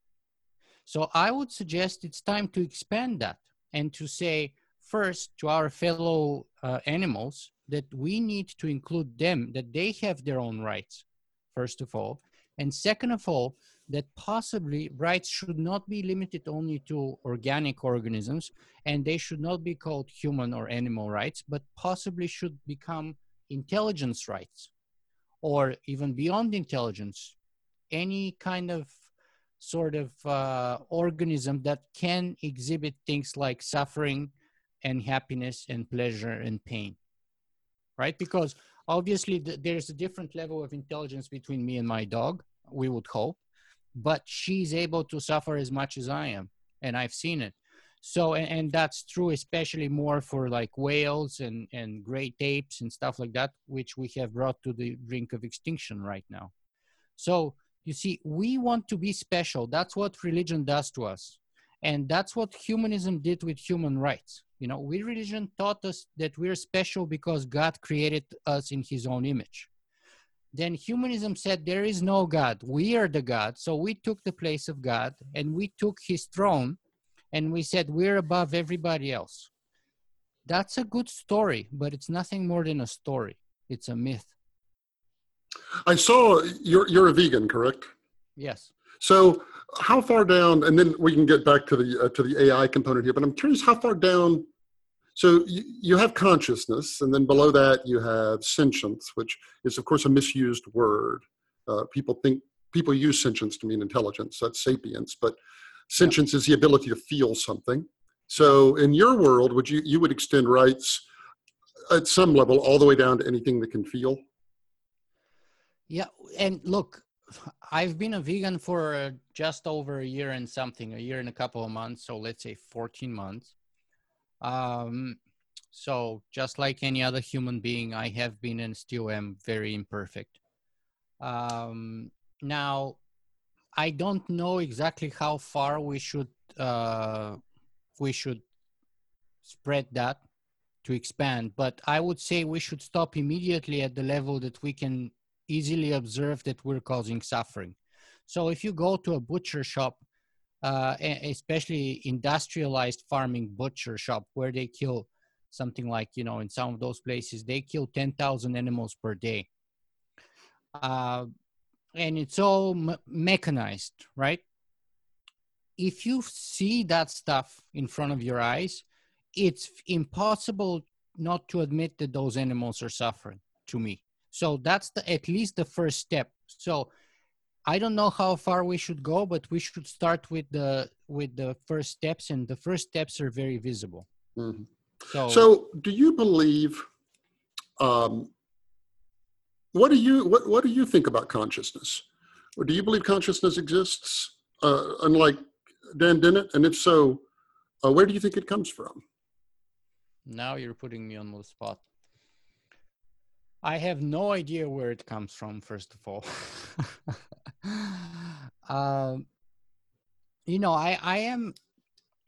So I would suggest it's time to expand that and to say first to our fellow uh, animals that we need to include them, that they have their own rights, first of all. And second of all, that possibly rights should not be limited only to organic organisms and they should not be called human or animal rights, but possibly should become intelligence rights or even beyond intelligence, any kind of sort of uh, organism that can exhibit things like suffering and happiness and pleasure and pain, right? Because obviously th- there's a different level of intelligence between me and my dog, we would hope, but she's able to suffer as much as I am, and I've seen it. So, and, and that's true, especially more for like whales and, and great apes and stuff like that, which we have brought to the brink of extinction right now. So, you see, we want to be special. That's what religion does to us. And that's what humanism did with human rights. You know, we religion taught us that we're special because God created us in his own image. Then humanism said there is no God. We are the God. So we took the place of God and we took his throne and we said we're above everybody else. That's a good story, but it's nothing more than a story. It's a myth. I saw you're you're a vegan, correct? Yes. So how far down? And then we can get back to the uh, to the AI component here. But I'm curious, how far down? So you, you have consciousness, and then below that you have sentience, which is of course a misused word. Uh, people think people use sentience to mean intelligence. That's sapience, but sentience is the ability to feel something. So in your world, would you you would extend rights at some level all the way down to anything that can feel? Yeah, and look, I've been a vegan for just over a year and something, a year and a couple of months. So let's say 14 months. Um, so just like any other human being, I have been and still am very imperfect. Um, now, I don't know exactly how far we should uh, we should spread that to expand, but I would say we should stop immediately at the level that we can easily observe that we're causing suffering. So if you go to a butcher shop, uh, especially industrialized farming butcher shop where they kill something like, you know, in some of those places, they kill 10,000 animals per day. Uh, and it's all me- mechanized, right? If you see that stuff in front of your eyes, it's impossible not to admit that those animals are suffering to me. So that's the, at least the first step. So I don't know how far we should go, but we should start with the with the first steps, and the first steps are very visible. Mm-hmm. So, so do you believe? Um, what do you what What do you think about consciousness? Or do you believe consciousness exists, uh, unlike Dan Dennett? And if so, uh, where do you think it comes from? Now you're putting me on the spot. I have no idea where it comes from, first of all. um, you know, I, I am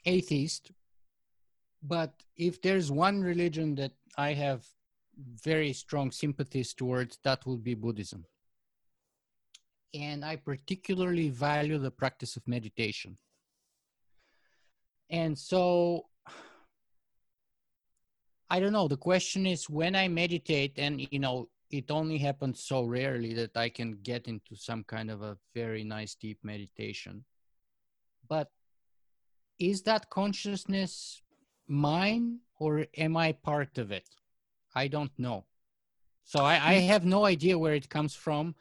atheist, but if there's one religion that I have very strong sympathies towards, that would be Buddhism. And I particularly value the practice of meditation. And so I don't know. The question is when I meditate, and you know, it only happens so rarely that I can get into some kind of a very nice deep meditation. But is that consciousness mine or am I part of it? I don't know. So I, I hmm. have no idea where it comes from.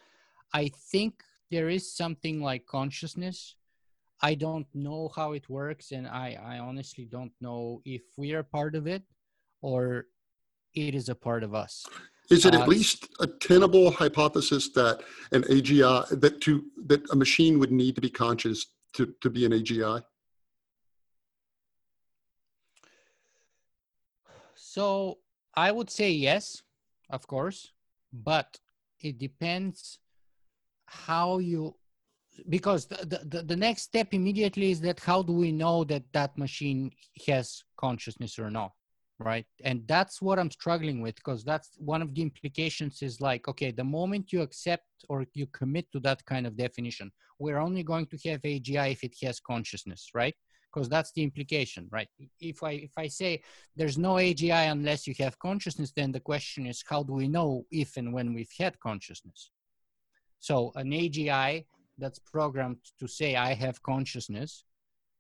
I think there is something like consciousness. I don't know how it works, and I, I honestly don't know if we are part of it or it is a part of us. Is it uh, at least a tenable hypothesis that an AGI that to that a machine would need to be conscious to, to be an AGI? So I would say yes, of course, but it depends how you because the, the, the next step immediately is that how do we know that that machine has consciousness or not right? And that's what i'm struggling with because that's one of the implications is like okay the moment you accept or you commit to that kind of definition we're only going to have agi if it has consciousness right? Because that's the implication right? If i if i say there's no agi unless you have consciousness then the question is how do we know if and when we've had consciousness? So an agi that's programmed to say I have consciousness,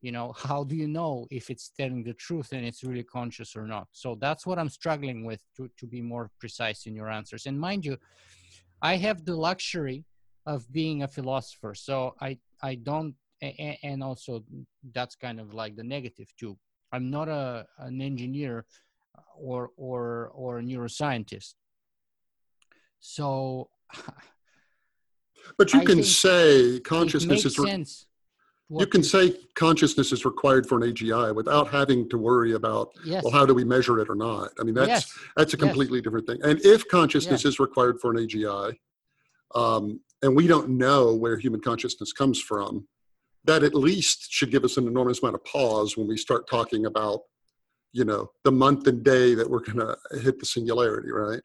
you know, how do you know if it's telling the truth and it's really conscious or not? So that's what I'm struggling with to, to be more precise in your answers. And mind you, I have the luxury of being a philosopher. So I, I don't, and also that's kind of like the negative too. I'm not a, an engineer uh, or, or, or a neuroscientist. So But you I can say consciousness is. Re- you can say consciousness is required for an AGI without having to worry about yes. well how do we measure it or not. I mean that's yes. that's a completely yes. different thing. And if consciousness is required for an AGI, um, and we don't know where human consciousness comes from, that at least should give us an enormous amount of pause when we start talking about, you know, the month and day that we're going to hit the singularity, right?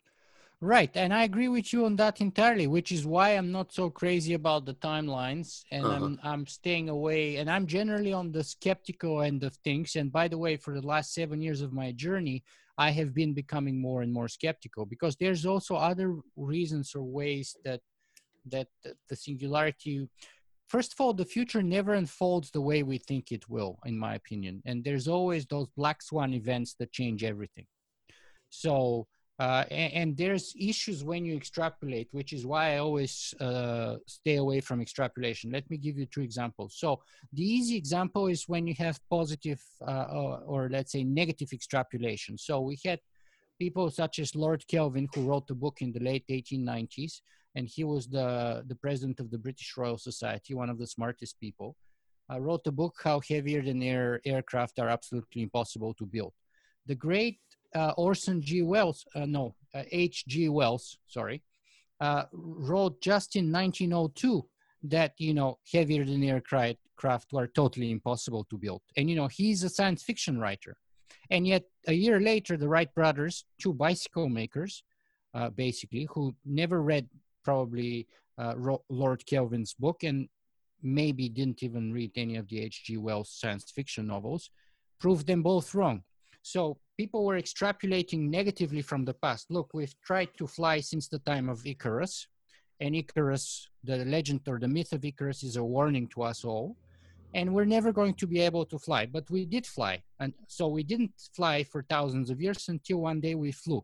Right, and I agree with you on that entirely, which is why I'm not so crazy about the timelines, and uh-huh. I'm I'm staying away. And I'm generally on the skeptical end of things. And by the way, for the last seven years of my journey, I have been becoming more and more skeptical because there's also other reasons or ways that that the singularity. First of all, the future never unfolds the way we think it will, in my opinion, and there's always those black swan events that change everything. So uh, and, and, there's issues when you extrapolate, which is why I always uh, stay away from extrapolation. Let me give you two examples. So the easy example is when you have positive uh, or, or, let's say negative extrapolation. So we had people such as Lord Kelvin, who wrote the book in the late 1890s, and he was the, the president of the British Royal Society, one of the smartest people. Wrote a book how heavier than air aircraft are absolutely impossible to build. The great uh, Orson G. Wells, uh, no. Uh, Wells, sorry, uh, wrote just in 1902 that, you know, heavier than aircraft were totally impossible to build. And, you know, he's a science fiction writer. And yet, a year later, the Wright brothers, two bicycle makers, uh, basically, who never read probably Lord Kelvin's book and maybe didn't even read any of the H.G. Wells science fiction novels, proved them both wrong. So people were extrapolating negatively from the past. Look, we've tried to fly since the time of Icarus, and Icarus, the legend or the myth of Icarus, is a warning to us all. And we're never going to be able to fly, but we did fly. And so we didn't fly for thousands of years until one day we flew.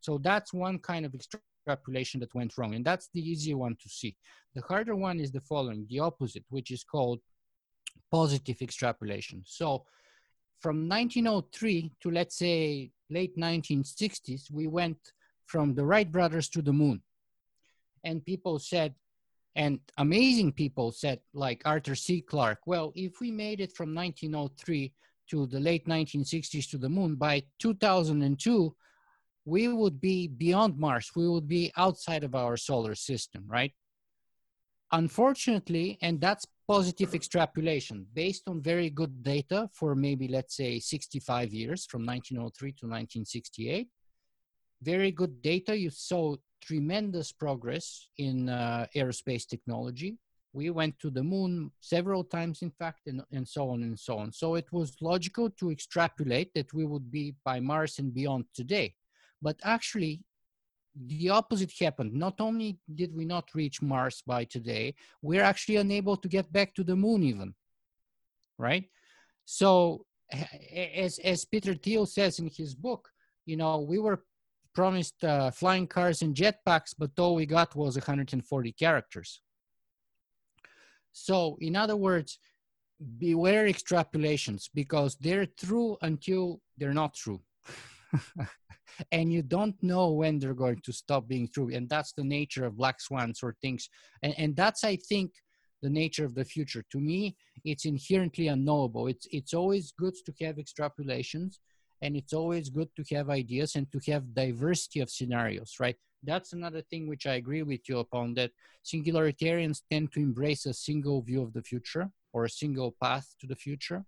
So that's one kind of extrapolation that went wrong. And that's the easy one to see. The harder one is the following the opposite, which is called positive extrapolation. So from 1903 to let's say late 1960s, we went from the Wright brothers to the moon. And people said, and amazing people said, like Arthur C. Clarke, well, if we made it from 1903 to the late 1960s to the moon, by 2002, we would be beyond Mars. We would be outside of our solar system, right? Unfortunately, and that's positive extrapolation based on very good data for maybe, let's say, 65 years from 1903 to 1968. Very good data. You saw tremendous progress in uh, aerospace technology. We went to the moon several times, in fact, and, and so on and so on. So it was logical to extrapolate that we would be by Mars and beyond today. But actually, the opposite happened. Not only did we not reach Mars by today, we're actually unable to get back to the moon even, right? So as, as Peter Thiel says in his book, you know, we were promised uh, flying cars and jetpacks, but all we got was 140 characters. So in other words, beware extrapolations because they're true until they're not true. and you don't know when they're going to stop being true. And that's the nature of black swans or things. And, and that's i think the nature of the future. To me it's inherently unknowable. It's it's always good to have extrapolations and it's always good to have ideas and to have diversity of scenarios right? That's another thing which i agree with you upon that singularitarians tend to embrace a single view of the future or a single path to the future.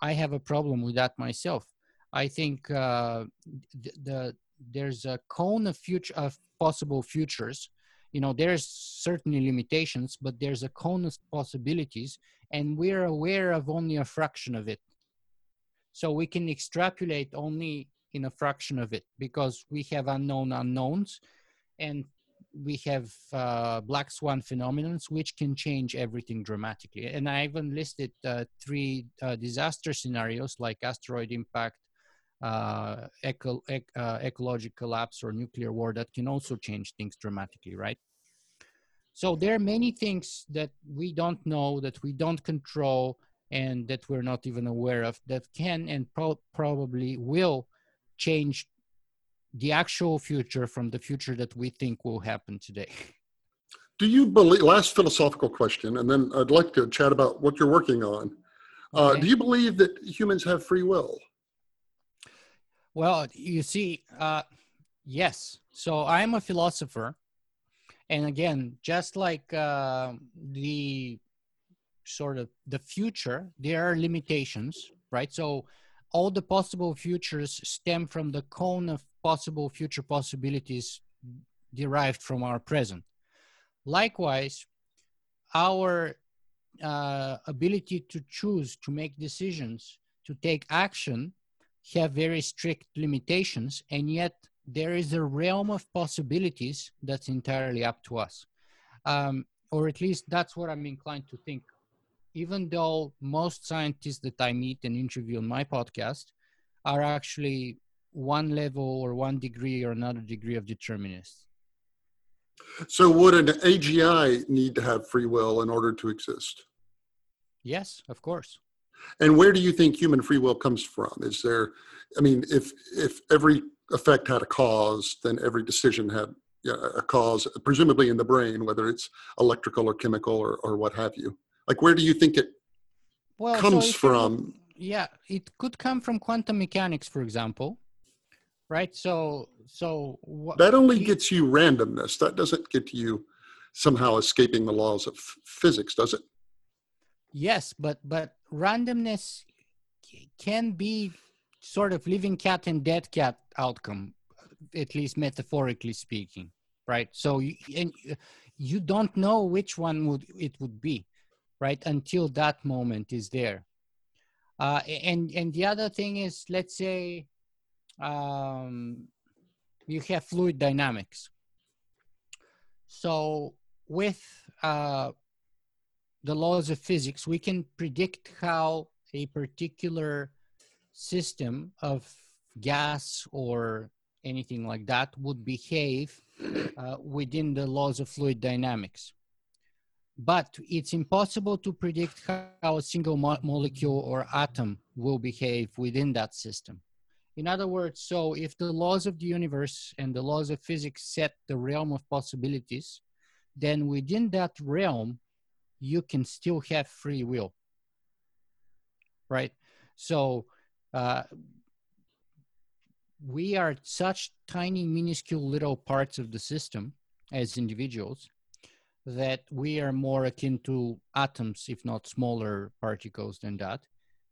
I have a problem with that myself I think uh, the, the, there's a cone of future of possible futures. You know, there's certainly limitations, but there's a cone of possibilities, and we're aware of only a fraction of it. So we can extrapolate only in a fraction of it because we have unknown unknowns, and we have uh, black swan phenomenons which can change everything dramatically and i even listed uh, three uh, disaster scenarios like asteroid impact uh, eco- ec- uh, ecological collapse or nuclear war that can also change things dramatically right so there are many things that we don't know that we don't control and that we're not even aware of that can and pro- probably will change the actual future from the future that we think will happen today. Do you believe, last philosophical question, and then I'd like to chat about what you're working on. Uh, Okay. do you believe that humans have free will? Well, you see, uh, yes. So I'm a philosopher. And again, just like uh, the sort of the future, there are limitations, right? So all the possible futures stem from the cone of possible future possibilities derived from our present. Likewise, our uh, ability to choose, to make decisions, to take action have very strict limitations, and yet there is a realm of possibilities that's entirely up to us. Um, or at least that's what I'm inclined to think. Even though most scientists that I meet and interview on my podcast are actually one level or one degree or another degree of determinists. So, would an AGI need to have free will in order to exist? Yes, of course. And where do you think human free will comes from? Is there, I mean, if if every effect had a cause, then every decision had a cause, presumably in the brain, whether it's electrical or chemical or, or what have you. Like, where do you think it Well, comes look- from? yeah it could come from quantum mechanics for example right so so what That only you- gets you randomness. That doesn't get you somehow escaping the laws of physics, does it? yes but but randomness can be sort of living cat and dead cat outcome at least metaphorically speaking right? So you, and you don't know which one would it would be right until that moment is there. Uh, and and the other thing is let's say um, you have fluid dynamics. So with uh, the laws of physics we can predict how a particular system of gas or anything like that would behave uh, within the laws of fluid dynamics but it's impossible to predict how a single mo- molecule or atom will behave within that system. In other words, so if the laws of the universe and the laws of physics set the realm of possibilities, then within that realm, you can still have free will. Right? So, uh, we are such tiny, minuscule little parts of the system as individuals that we are more akin to atoms, if not smaller particles than that.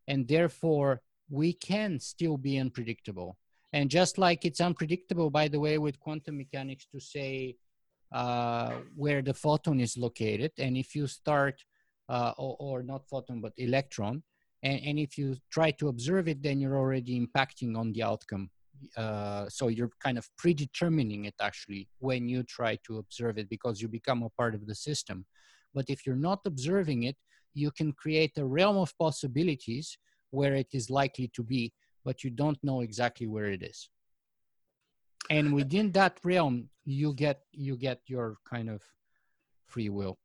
And therefore, we can still be unpredictable. And just like it's unpredictable, by the way, with quantum mechanics to say uh, where the photon is located, and if you start, uh, or, or not photon, but electron, and, and if you try to observe it, then you're already impacting on the outcome. Uh, so you're kind of predetermining it actually when you try to observe it because you become a part of the system. But if you're not observing it you can create a realm of possibilities where it is likely to be but you don't know exactly where it is and within that realm you get you get your kind of free will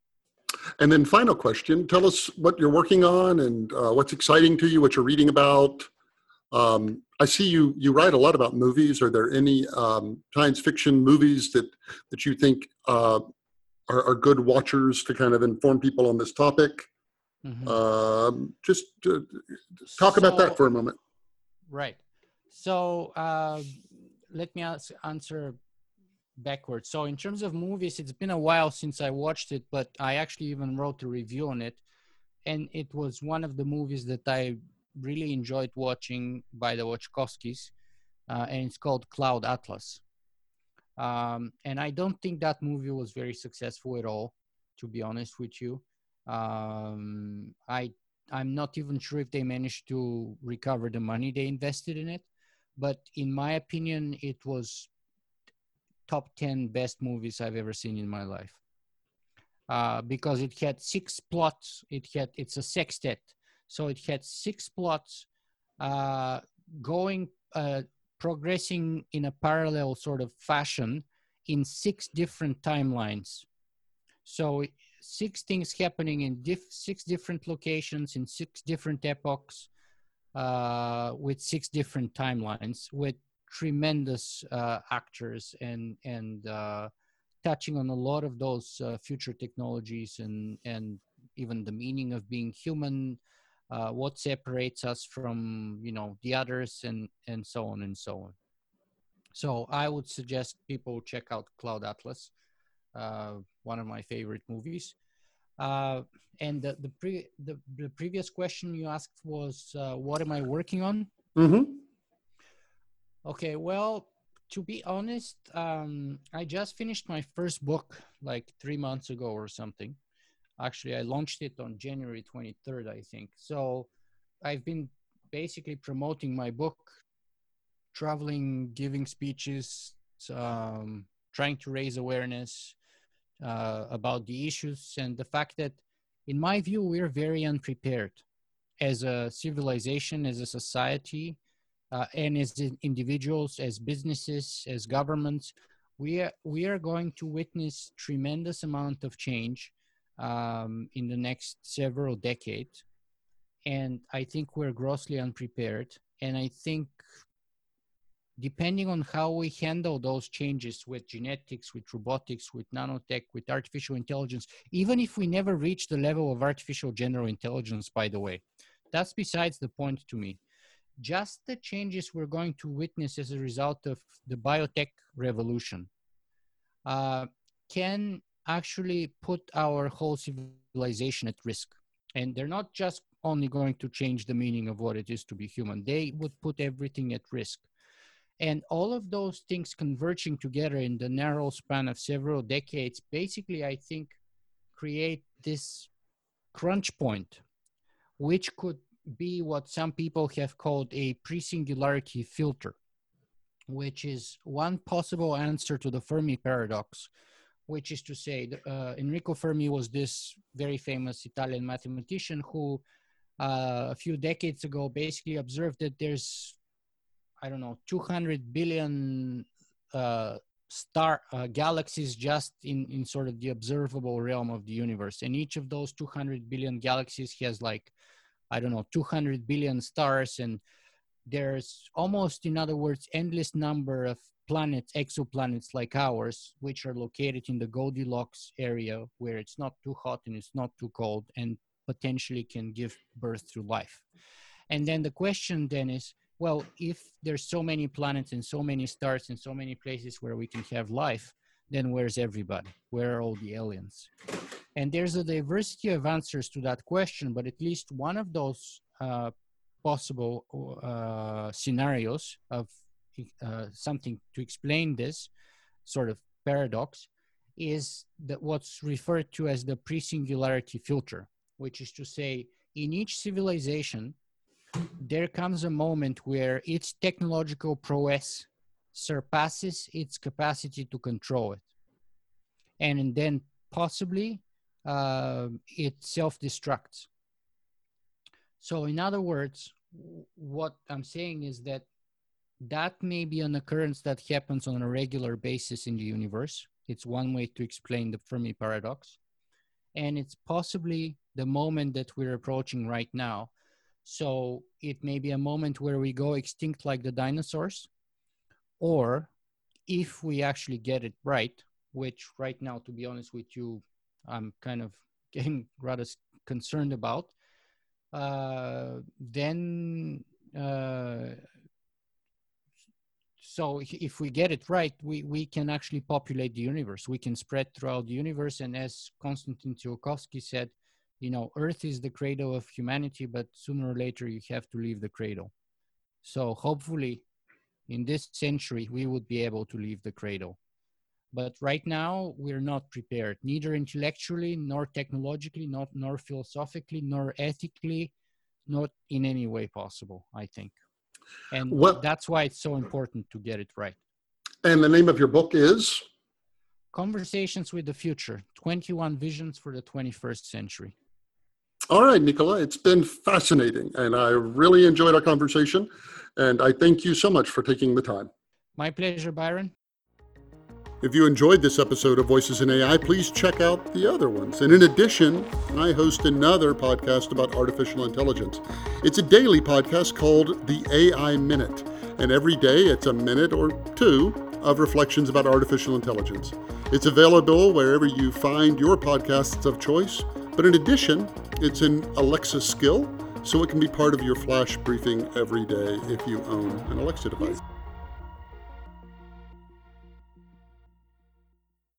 And then, final question: Tell us what you're working on and uh, what's exciting to you, what you're reading about. Um, I see you you write a lot about movies. Are there any um, science fiction movies that that you think uh, are, are good watchers to kind of inform people on this topic? Mhm. Um, just uh, talk about that for a moment. Right. So uh, let me ans- answer backwards. So in terms of movies, it's been a while since I watched it, but I actually even wrote a review on it, and it was one of the movies that I really enjoyed watching by the Wachowskis, uh, and it's called Cloud Atlas. Um, and I don't think that movie was very successful at all, to be honest with you. Um, I I'm not even sure if they managed to recover the money they invested in it. But in my opinion, it was top 10 best movies I've ever seen in my life. Uh, because it had six plots. It had it's a sextet, so it had six plots uh, going uh, progressing in a parallel sort of fashion in six different timelines. So six things happening in diff- six different locations in six different epochs uh, with six different timelines with tremendous uh, actors and and uh, touching on a lot of those uh, future technologies and and even the meaning of being human uh, what separates us from you know the others and and so on and so on. So i would suggest people check out cloud atlas uh, one of my favorite movies uh, and the the, pre- the the previous question you asked was uh, what am i working on Mm-hmm. okay well to be honest, um, I just finished my first book like three months ago or something. Actually, I launched it on January 23rd, I think. So I've been basically promoting my book, traveling, giving speeches, um, trying to raise awareness uh, about the issues and the fact that, in my view, we're very unprepared as a civilization, as a society uh, and as individuals, as businesses, as governments, we are, we are going to witness tremendous amount of change um, in the next several decades. And I think we're grossly unprepared. And I think depending on how we handle those changes with genetics, with robotics, with nanotech, with artificial intelligence, even if we never reach the level of artificial general intelligence, by the way, that's besides the point to me just the changes we're going to witness as a result of the biotech revolution uh, can actually put our whole civilization at risk. And they're not just only going to change the meaning of what it is to be human, they would put everything at risk. And all of those things converging together in the narrow span of several decades basically, I think, create this crunch point, which could be what some people have called a pre-singularity filter, which is one possible answer to the Fermi paradox, which is to say, uh, Enrico Fermi was this very famous Italian mathematician who uh, a few decades ago basically observed that there's, I don't know, 200 billion uh, star uh, galaxies just in, in sort of the observable realm of the universe. And each of those 200 billion galaxies has like I don't know, 200 billion stars. And there's almost, in other words, endless number of planets, exoplanets like ours, which are located in the Goldilocks area where it's not too hot and it's not too cold and potentially can give birth to life. And then the question then is, well, if there's so many planets and so many stars and so many places where we can have life, then where's everybody? Where are all the aliens? And there's a diversity of answers to that question, but at least one of those uh, possible uh, scenarios of uh, something to explain this sort of paradox is that what's referred to as the pre-singularity filter, which is to say, in each civilization, there comes a moment where its technological prowess surpasses its capacity to control it. And then possibly uh, it self-destructs. So in other words, what I'm saying is that that may be an occurrence that happens on a regular basis in the universe. It's one way to explain the Fermi paradox. And it's possibly the moment that we're approaching right now. So it may be a moment where we go extinct like the dinosaurs, or if we actually get it right, which right now, to be honest with you, I'm kind of getting rather concerned about, uh, then uh, so if we get it right, we, we can actually populate the universe. We can spread throughout the universe. And as Konstantin Tsiolkovsky said, you know, Earth is the cradle of humanity, but sooner or later you have to leave the cradle. So hopefully in this century, we would be able to leave the cradle. But right now, we're not prepared, neither intellectually, nor technologically, not, nor philosophically, nor ethically, not in any way possible, I think. And well, that's why it's so important to get it right. And the name of your book is? Conversations with the Future 21 Visions for the 21st Century. All right, Nikola, it's been fascinating, and I really enjoyed our conversation. And I thank you so much for taking the time. My pleasure, Byron. If you enjoyed this episode of Voices in AI, please check out the other ones. And in addition, I host another podcast about artificial intelligence. It's a daily podcast called The AI Minute. And every day it's a minute or two of reflections about artificial intelligence. It's available wherever you find your podcasts of choice. But in addition, it's an Alexa skill, so it can be part of your flash briefing every day if you own an Alexa device.